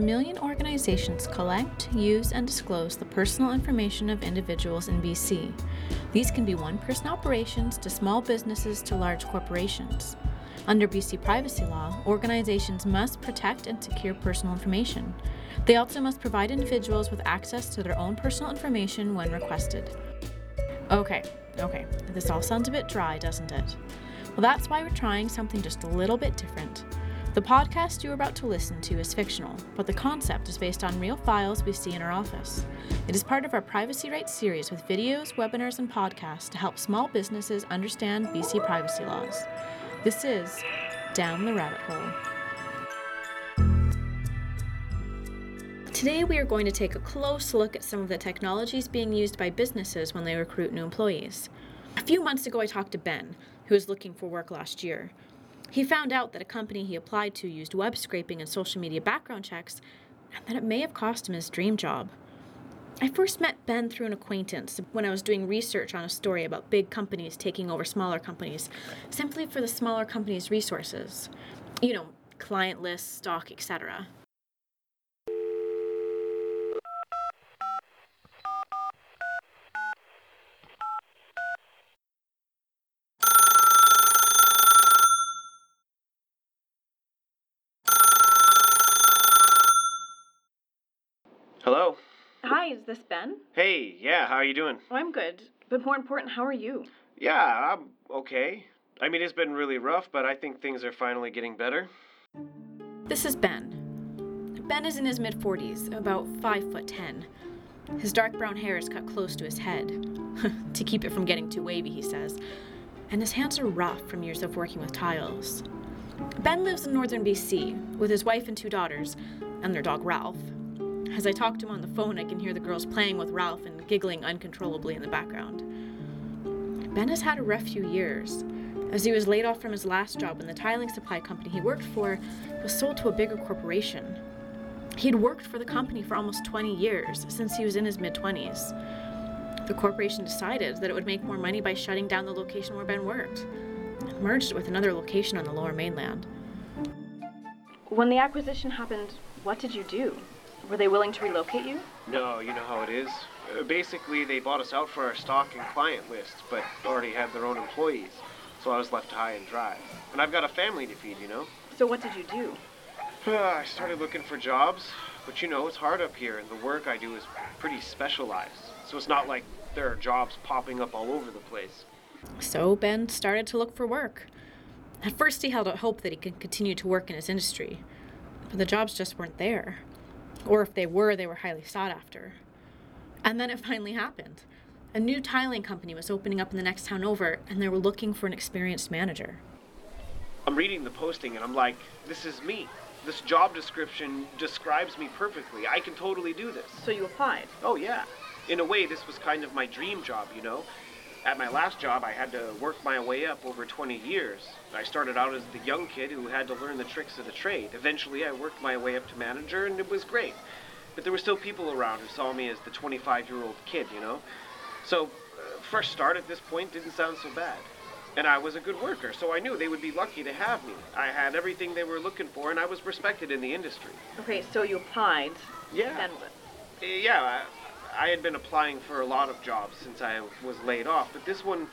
A million organizations collect, use, and disclose the personal information of individuals in BC. These can be one person operations to small businesses to large corporations. Under BC privacy law, organizations must protect and secure personal information. They also must provide individuals with access to their own personal information when requested. Okay, okay, this all sounds a bit dry, doesn't it? Well, that's why we're trying something just a little bit different. The podcast you're about to listen to is fictional, but the concept is based on real files we see in our office. It is part of our Privacy Rights series with videos, webinars, and podcasts to help small businesses understand BC privacy laws. This is Down the Rabbit Hole. Today, we are going to take a close look at some of the technologies being used by businesses when they recruit new employees. A few months ago, I talked to Ben, who was looking for work last year. He found out that a company he applied to used web scraping and social media background checks, and that it may have cost him his dream job. I first met Ben through an acquaintance when I was doing research on a story about big companies taking over smaller companies, simply for the smaller companies' resources. You know, client lists, stock, etc. Hello. Hi, is this Ben? Hey, yeah, how are you doing? Oh, I'm good. But more important, how are you? Yeah, I'm okay. I mean, it's been really rough, but I think things are finally getting better. This is Ben. Ben is in his mid 40s, about 5 foot 10. His dark brown hair is cut close to his head, to keep it from getting too wavy, he says. And his hands are rough from years of working with tiles. Ben lives in northern BC with his wife and two daughters, and their dog Ralph. As I talk to him on the phone, I can hear the girls playing with Ralph and giggling uncontrollably in the background. Ben has had a rough few years, as he was laid off from his last job when the tiling supply company he worked for was sold to a bigger corporation. He had worked for the company for almost 20 years, since he was in his mid 20s. The corporation decided that it would make more money by shutting down the location where Ben worked, and merged it with another location on the lower mainland. When the acquisition happened, what did you do? Were they willing to relocate you? No, you know how it is. Uh, basically, they bought us out for our stock and client list, but already had their own employees. So I was left high and dry. And I've got a family to feed, you know? So, what did you do? I started looking for jobs, but you know, it's hard up here, and the work I do is pretty specialized. So it's not like there are jobs popping up all over the place. So, Ben started to look for work. At first, he held out hope that he could continue to work in his industry, but the jobs just weren't there. Or if they were, they were highly sought after. And then it finally happened. A new tiling company was opening up in the next town over, and they were looking for an experienced manager. I'm reading the posting and I'm like, this is me. This job description describes me perfectly. I can totally do this. So you applied? Oh, yeah. In a way, this was kind of my dream job, you know? At my last job, I had to work my way up over 20 years. I started out as the young kid who had to learn the tricks of the trade. Eventually, I worked my way up to manager, and it was great. But there were still people around who saw me as the 25 year old kid, you know? So, uh, fresh start at this point didn't sound so bad. And I was a good worker, so I knew they would be lucky to have me. I had everything they were looking for, and I was respected in the industry. Okay, so you applied. Yeah. Yeah, I, had been applying for a lot of jobs since I was laid off, but this one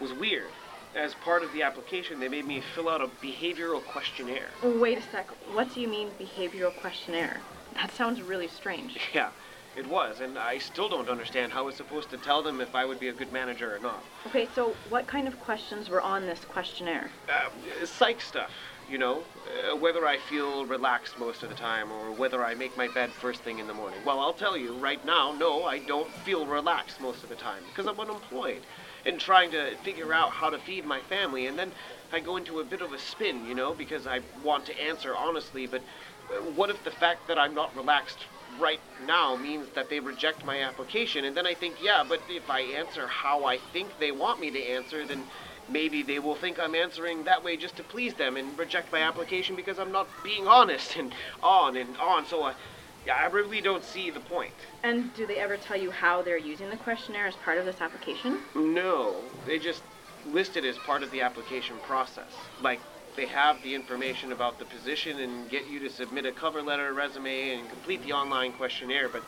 was weird. As part of the application, they made me fill out a behavioral questionnaire. Wait a sec. What do you mean behavioral questionnaire? That sounds really strange. Yeah, it was, and I still don't understand how I was supposed to tell them if I would be a good manager or not. Okay, so what kind of questions were on this questionnaire? Uh, psych stuff, you know, uh, whether I feel relaxed most of the time or whether I make my bed first thing in the morning. Well, I'll tell you right now, no, I don't feel relaxed most of the time because I'm unemployed and trying to figure out how to feed my family. And then I go into a bit of a spin, you know, because I want to answer honestly, but uh, what if the fact that I'm not relaxed right now means that they reject my application? And then I think, yeah, but if I answer how I think they want me to answer, then maybe they will think I'm answering that way just to please them and reject my application because I'm not being honest and on and on. So I, yeah, I really don't see the point. And do they ever tell you how they're using the questionnaire as part of this application? No, they just list it as part of the application process. Like, they have the information about the position and get you to submit a cover letter, resume, and complete the online questionnaire, but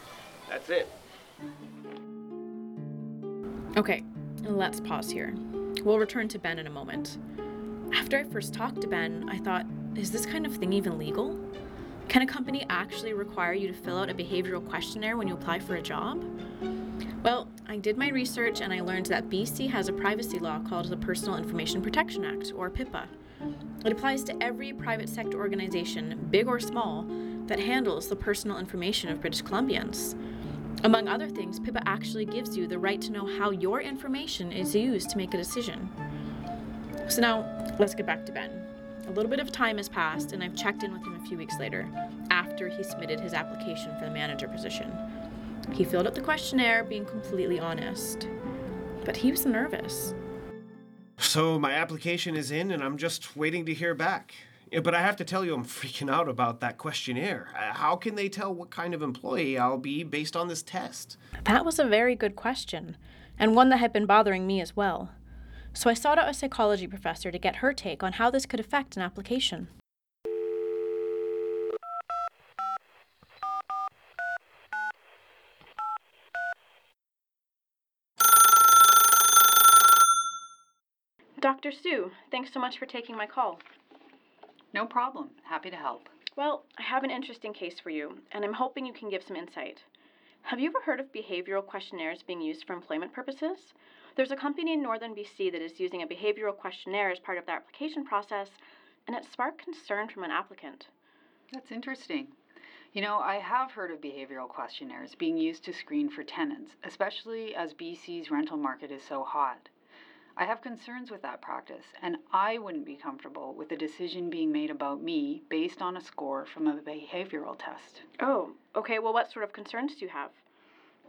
that's it. Okay, let's pause here. We'll return to Ben in a moment. After I first talked to Ben, I thought, is this kind of thing even legal? Can a company actually require you to fill out a behavioral questionnaire when you apply for a job? Well, I did my research and I learned that BC has a privacy law called the Personal Information Protection Act, or PIPA. It applies to every private sector organization, big or small, that handles the personal information of British Columbians. Among other things, PIPA actually gives you the right to know how your information is used to make a decision. So now, let's get back to Ben. A little bit of time has passed, and I've checked in with him a few weeks later, after he submitted his application for the manager position. He filled out the questionnaire, being completely honest. But he was nervous. So my application is in, and I'm just waiting to hear back. Yeah, but I have to tell you, I'm freaking out about that questionnaire. Uh, How can they tell what kind of employee I'll be based on this test? That was a very good question, and one that had been bothering me as well. So I sought out a psychology professor to get her take on how this could affect an application. Dr. Sue, thanks so much for taking my call. No problem. Happy to help. Well, I have an interesting case for you, and I'm hoping you can give some insight. Have you ever heard of behavioral questionnaires being used for employment purposes? There's a company in northern BC that is using a behavioral questionnaire as part of their application process, and it sparked concern from an applicant. That's interesting. You know, I have heard of behavioral questionnaires being used to screen for tenants, especially as BC's rental market is so hot. I have concerns with that practice, and I wouldn't be comfortable with a decision being made about me based on a score from a behavioral test. Oh, okay, well, what sort of concerns do you have?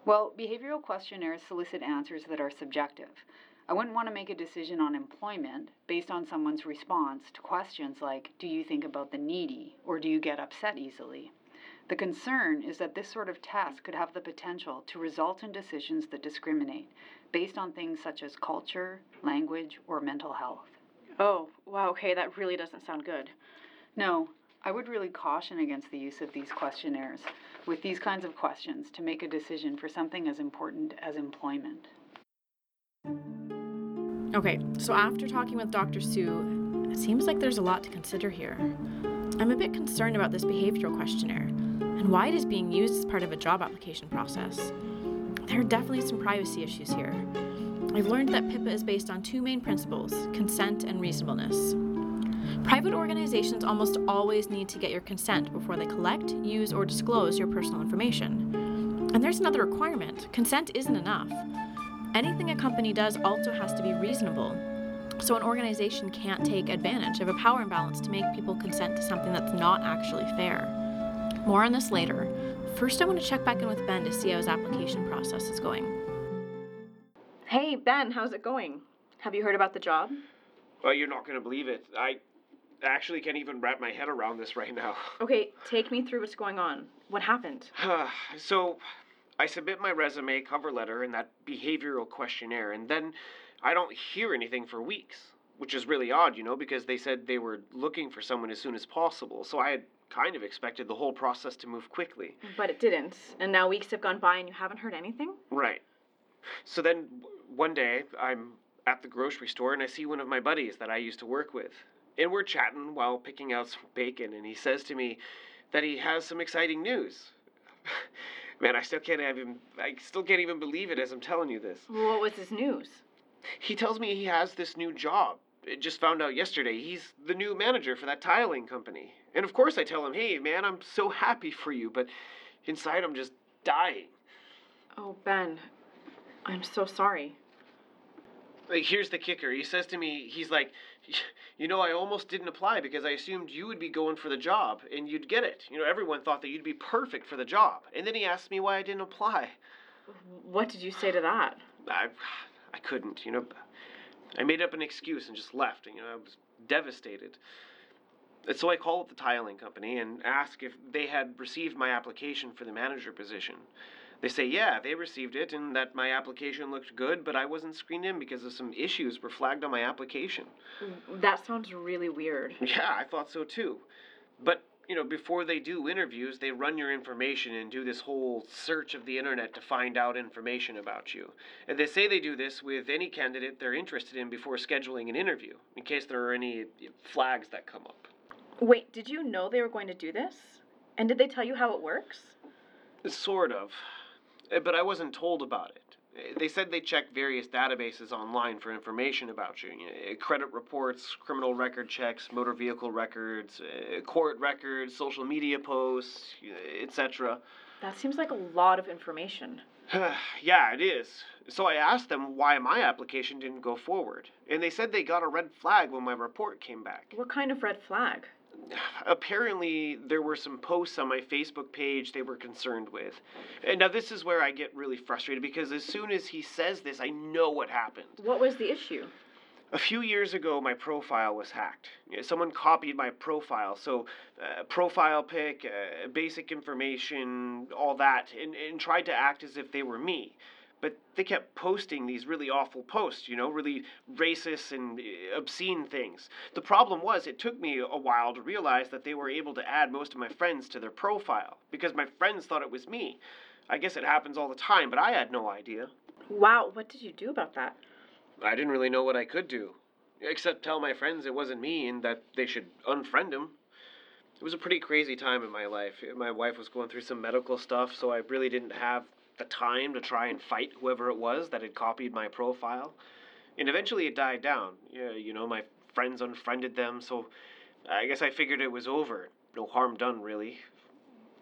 Well, behavioral questionnaires solicit answers that are subjective. I wouldn't want to make a decision on employment based on someone's response to questions like Do you think about the needy? or Do you get upset easily? The concern is that this sort of task could have the potential to result in decisions that discriminate based on things such as culture, language, or mental health. Oh, wow, okay, that really doesn't sound good. No, I would really caution against the use of these questionnaires with these kinds of questions to make a decision for something as important as employment. Okay, so after talking with Dr. Sue, it seems like there's a lot to consider here. I'm a bit concerned about this behavioral questionnaire and why it is being used as part of a job application process. There are definitely some privacy issues here. I've learned that PIPA is based on two main principles consent and reasonableness. Private organizations almost always need to get your consent before they collect, use, or disclose your personal information. And there's another requirement consent isn't enough. Anything a company does also has to be reasonable. So an organization can't take advantage of a power imbalance to make people consent to something that's not actually fair. More on this later. First, I want to check back in with Ben to see how his application process is going. Hey, Ben, how's it going? Have you heard about the job? Well, you're not going to believe it. I actually can't even wrap my head around this right now. Okay, take me through what's going on. What happened? so, I submit my resume, cover letter, and that behavioral questionnaire, and then I don't hear anything for weeks, which is really odd, you know, because they said they were looking for someone as soon as possible. So I had kind of expected the whole process to move quickly. But it didn't. And now weeks have gone by and you haven't heard anything? Right. So then one day I'm at the grocery store and I see one of my buddies that I used to work with. And we're chatting while picking out some bacon and he says to me that he has some exciting news. Man, I still can't even I still can't even believe it as I'm telling you this. What was his news? He tells me he has this new job. Just found out yesterday. He's the new manager for that tiling company. And of course I tell him, "Hey, man, I'm so happy for you," but inside I'm just dying. Oh, Ben, I'm so sorry. Like, here's the kicker. He says to me, he's like, you know, I almost didn't apply because I assumed you would be going for the job and you'd get it. You know, everyone thought that you'd be perfect for the job. And then he asked me why I didn't apply. What did you say to that? I, I couldn't. You know, I made up an excuse and just left. And, you know, I was devastated. And so I called the tiling company and asked if they had received my application for the manager position. They say, yeah, they received it and that my application looked good, but I wasn't screened in because of some issues were flagged on my application. Mm, that sounds really weird. Yeah, I thought so too. But, you know, before they do interviews, they run your information and do this whole search of the internet to find out information about you. And they say they do this with any candidate they're interested in before scheduling an interview, in case there are any flags that come up. Wait, did you know they were going to do this? And did they tell you how it works? Sort of. Uh, But I wasn't told about it. They said they checked various databases online for information about you you know, credit reports, criminal record checks, motor vehicle records, uh, court records, social media posts, etc. That seems like a lot of information. yeah, it is. So I asked them why my application didn't go forward. And they said they got a red flag when my report came back. What kind of red flag? Apparently there were some posts on my Facebook page they were concerned with. And now this is where I get really frustrated because as soon as he says this, I know what happened. What was the issue? A few years ago, my profile was hacked. Someone copied my profile, so uh, profile pic, uh, basic information, all that, and, and tried to act as if they were me. But they kept posting these really awful posts, you know, really racist and uh, obscene things. The problem was, it took me a while to realize that they were able to add most of my friends to their profile because my friends thought it was me. I guess it happens all the time, but I had no idea. Wow, what did you do about that? I didn't really know what I could do, except tell my friends it wasn't me and that they should unfriend him. It was a pretty crazy time in my life. My wife was going through some medical stuff, so I really didn't have the time to try and fight whoever it was that had copied my profile. And eventually it died down. Yeah, you know, my friends unfriended them, so I guess I figured it was over. No harm done, really.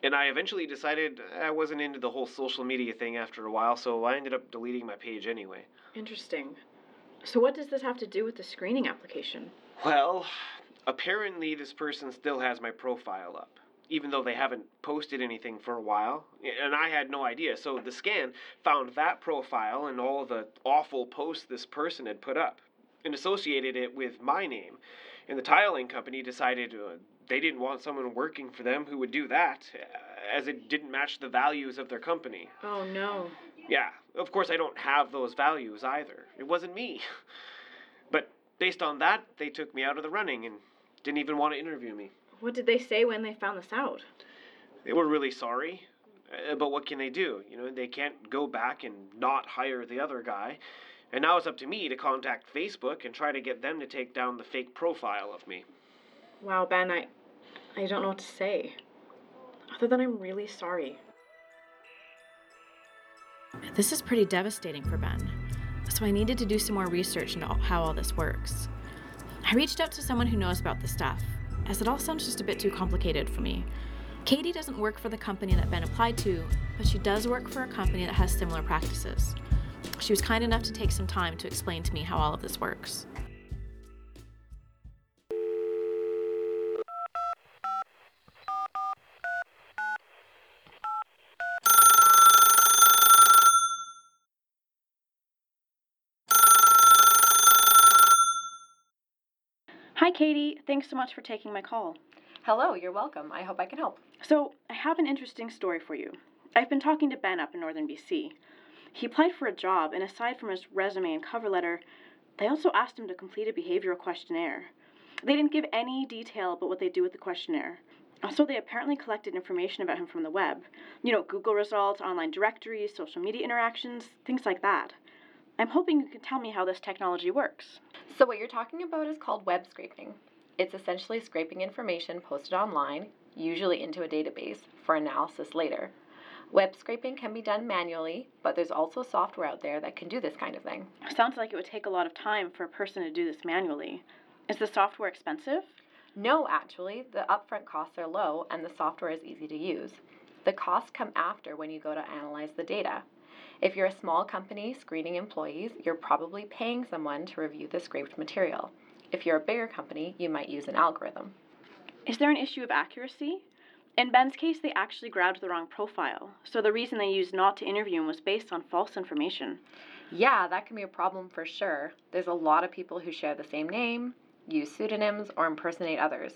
And I eventually decided I wasn't into the whole social media thing after a while, so I ended up deleting my page anyway. Interesting. So, what does this have to do with the screening application? Well, apparently this person still has my profile up, even though they haven't posted anything for a while. And I had no idea. So the scan found that profile and all the awful posts this person had put up and associated it with my name. And the tiling company decided uh, they didn't want someone working for them who would do that, uh, as it didn't match the values of their company. Oh no. Yeah, of course I don't have those values either. It wasn't me. But based on that, they took me out of the running and didn't even want to interview me. What did they say when they found this out? They were really sorry, uh, but what can they do? You know, they can't go back and not hire the other guy. And now it's up to me to contact Facebook and try to get them to take down the fake profile of me. Wow, Ben, I I don't know what to say. Other than I'm really sorry. This is pretty devastating for Ben. So I needed to do some more research into how all this works. I reached out to someone who knows about this stuff, as it all sounds just a bit too complicated for me. Katie doesn't work for the company that Ben applied to, but she does work for a company that has similar practices. She was kind enough to take some time to explain to me how all of this works. Katie. Thanks so much for taking my call. Hello, you're welcome. I hope I can help. So, I have an interesting story for you. I've been talking to Ben up in northern BC. He applied for a job, and aside from his resume and cover letter, they also asked him to complete a behavioral questionnaire. They didn't give any detail about what they do with the questionnaire. Also, they apparently collected information about him from the web. You know, Google results, online directories, social media interactions, things like that. I'm hoping you can tell me how this technology works. So, what you're talking about is called web scraping. It's essentially scraping information posted online, usually into a database, for analysis later. Web scraping can be done manually, but there's also software out there that can do this kind of thing. Sounds like it would take a lot of time for a person to do this manually. Is the software expensive? No, actually, the upfront costs are low and the software is easy to use. The costs come after when you go to analyze the data. If you're a small company screening employees, you're probably paying someone to review the scraped material. If you're a bigger company, you might use an algorithm. Is there an issue of accuracy? In Ben's case, they actually grabbed the wrong profile, so the reason they used not to interview him was based on false information. Yeah, that can be a problem for sure. There's a lot of people who share the same name, use pseudonyms, or impersonate others.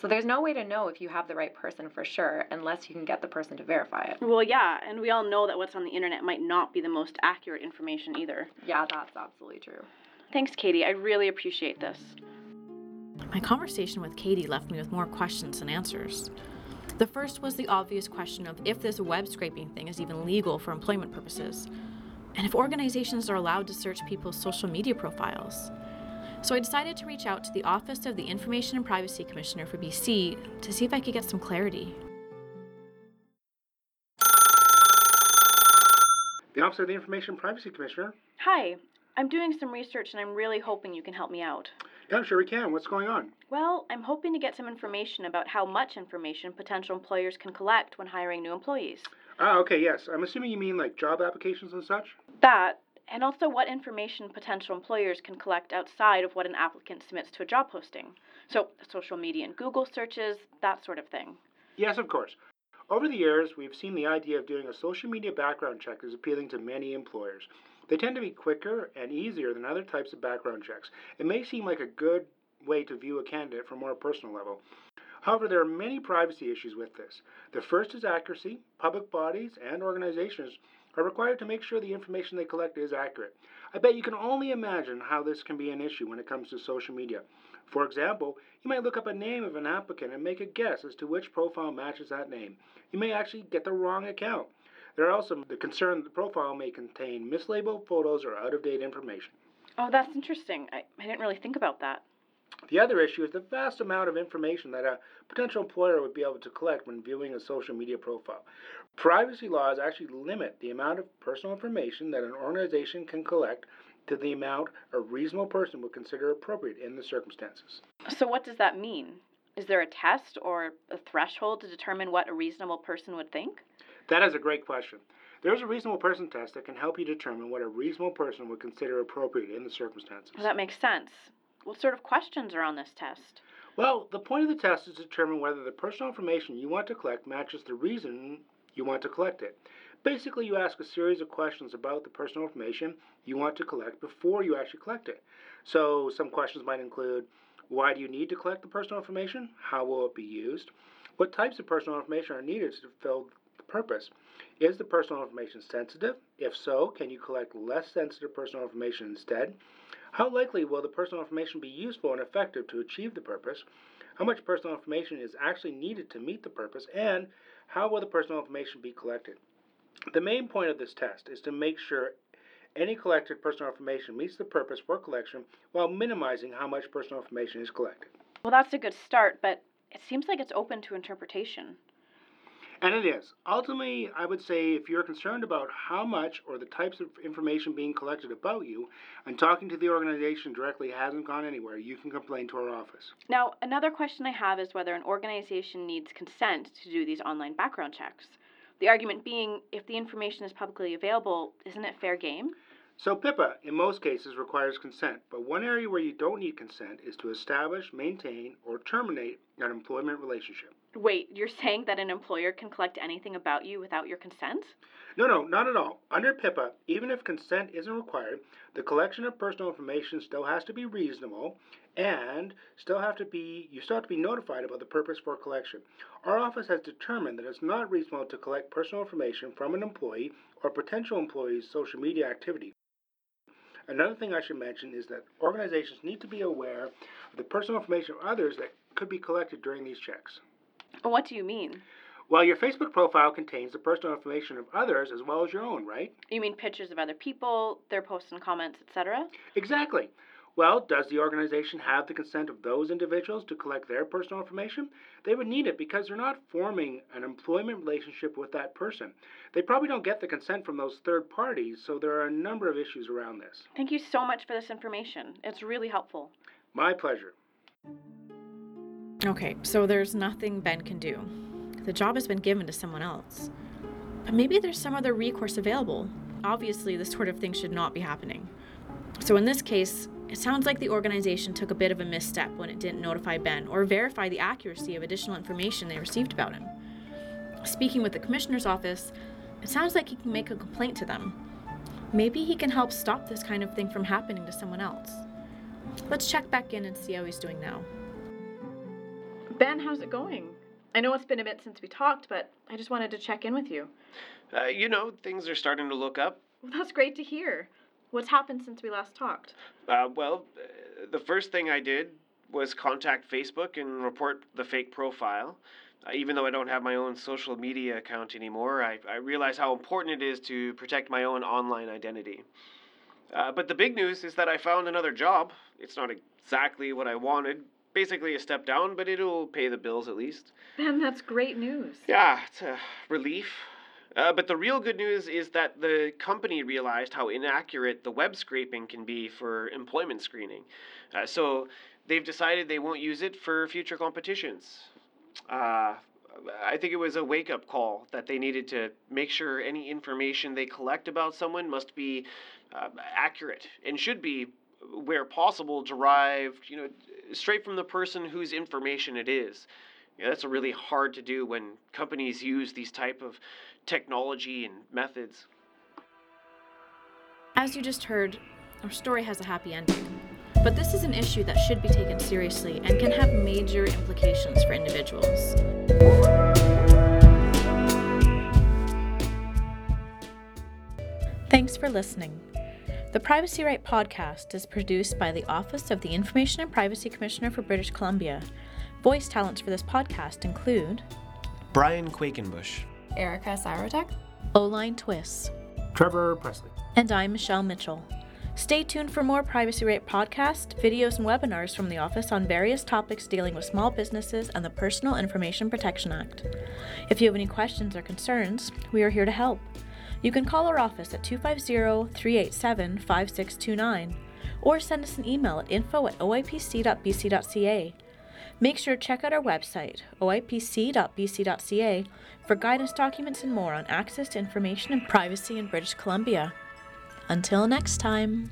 So there's no way to know if you have the right person for sure unless you can get the person to verify it. Well, yeah, and we all know that what's on the internet might not be the most accurate information either. Yeah, that's absolutely true. Thanks, Katie. I really appreciate this. My conversation with Katie left me with more questions than answers. The first was the obvious question of if this web scraping thing is even legal for employment purposes, and if organizations are allowed to search people's social media profiles. So I decided to reach out to the Office of the Information and Privacy Commissioner for BC to see if I could get some clarity. The Office of the Information and Privacy Commissioner. Hi, I'm doing some research and I'm really hoping you can help me out. Yeah, I'm sure we can. What's going on? Well, I'm hoping to get some information about how much information potential employers can collect when hiring new employees. Ah, okay, yes. I'm assuming you mean like job applications and such? That, and also what information potential employers can collect outside of what an applicant submits to a job posting. So, social media and Google searches, that sort of thing. Yes, of course. Over the years, we've seen the idea of doing a social media background check is appealing to many employers. They tend to be quicker and easier than other types of background checks. It may seem like a good way to view a candidate from a more personal level. However, there are many privacy issues with this. The first is accuracy. Public bodies and organizations are required to make sure the information they collect is accurate. I bet you can only imagine how this can be an issue when it comes to social media. For example, you might look up a name of an applicant and make a guess as to which profile matches that name. You may actually get the wrong account. There are also the concern that the profile may contain mislabeled photos or out of date information. Oh, that's interesting. I, I didn't really think about that. The other issue is the vast amount of information that a potential employer would be able to collect when viewing a social media profile. Privacy laws actually limit the amount of personal information that an organization can collect to the amount a reasonable person would consider appropriate in the circumstances. So, what does that mean? Is there a test or a threshold to determine what a reasonable person would think? That is a great question. There's a reasonable person test that can help you determine what a reasonable person would consider appropriate in the circumstances. Well, that makes sense. What sort of questions are on this test? Well, the point of the test is to determine whether the personal information you want to collect matches the reason you want to collect it. Basically, you ask a series of questions about the personal information you want to collect before you actually collect it. So, some questions might include why do you need to collect the personal information? How will it be used? What types of personal information are needed to fulfill the purpose? Is the personal information sensitive? If so, can you collect less sensitive personal information instead? How likely will the personal information be useful and effective to achieve the purpose? How much personal information is actually needed to meet the purpose? And how will the personal information be collected? The main point of this test is to make sure any collected personal information meets the purpose for collection while minimizing how much personal information is collected. Well, that's a good start, but it seems like it's open to interpretation. And it is. Ultimately, I would say if you're concerned about how much or the types of information being collected about you and talking to the organization directly hasn't gone anywhere, you can complain to our office. Now, another question I have is whether an organization needs consent to do these online background checks. The argument being, if the information is publicly available, isn't it fair game? So, PIPA, in most cases, requires consent, but one area where you don't need consent is to establish, maintain, or terminate an employment relationship. Wait, you're saying that an employer can collect anything about you without your consent? No, no, not at all. Under PIPA, even if consent isn't required, the collection of personal information still has to be reasonable and still have to be you still have to be notified about the purpose for collection. Our office has determined that it's not reasonable to collect personal information from an employee or potential employee's social media activity. Another thing I should mention is that organizations need to be aware of the personal information of others that could be collected during these checks. What do you mean? Well, your Facebook profile contains the personal information of others as well as your own, right? You mean pictures of other people, their posts and comments, etc.? Exactly. Well, does the organization have the consent of those individuals to collect their personal information? They would need it because they're not forming an employment relationship with that person. They probably don't get the consent from those third parties, so there are a number of issues around this. Thank you so much for this information. It's really helpful. My pleasure. Okay, so there's nothing Ben can do. The job has been given to someone else. But maybe there's some other recourse available. Obviously, this sort of thing should not be happening. So, in this case, it sounds like the organization took a bit of a misstep when it didn't notify Ben or verify the accuracy of additional information they received about him. Speaking with the commissioner's office, it sounds like he can make a complaint to them. Maybe he can help stop this kind of thing from happening to someone else. Let's check back in and see how he's doing now. Ben, how's it going? I know it's been a bit since we talked, but I just wanted to check in with you. Uh, you know, things are starting to look up. Well, that's great to hear. What's happened since we last talked? Uh, well, uh, the first thing I did was contact Facebook and report the fake profile. Uh, even though I don't have my own social media account anymore, I, I realize how important it is to protect my own online identity. Uh, but the big news is that I found another job. It's not exactly what I wanted, basically a step down, but it'll pay the bills at least. Ben, that's great news. Yeah, it's a relief. Uh, but the real good news is that the company realized how inaccurate the web scraping can be for employment screening. Uh, so they've decided they won't use it for future competitions. Uh, I think it was a wake up call that they needed to make sure any information they collect about someone must be uh, accurate and should be, where possible, derived, you know, straight from the person whose information it is. That's really hard to do when companies use these type of technology and methods. As you just heard, our story has a happy ending. But this is an issue that should be taken seriously and can have major implications for individuals. Thanks for listening. The Privacy Right podcast is produced by the Office of the Information and Privacy Commissioner for British Columbia. Voice talents for this podcast include Brian Quakenbush, Erica Syrotek. Oline Twiss, Trevor Presley. and I'm Michelle Mitchell. Stay tuned for more Privacy Right podcast, videos, and webinars from the office on various topics dealing with small businesses and the Personal Information Protection Act. If you have any questions or concerns, we are here to help. You can call our office at 250 387 5629 or send us an email at info at oipc.bc.ca. Make sure to check out our website, oipc.bc.ca, for guidance documents and more on access to information and privacy in British Columbia. Until next time.